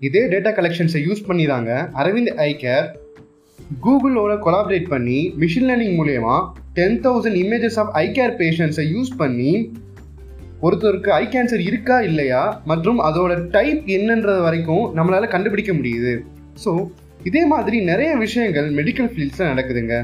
இதே data கலெக்ஷன்ஸை use பண்ணி தாங்க அரவிந்த் ஐ கேர் கூகுளோட கொலாபரேட் பண்ணி மிஷின் லேர்னிங் மூலயமா ten thousand images of eye care பேஷண்ட்ஸை use பண்ணி ஒருத்தருக்கு ஐ கேன்சர் இருக்கா இல்லையா மற்றும் அதோட டைப் என்னன்றது வரைக்கும் நம்மளால் கண்டுபிடிக்க முடியுது. ஸோ இதே மாதிரி நிறைய விஷயங்கள் மெடிக்கல் ஃபீல்ட்ஸில் நடக்குதுங்க.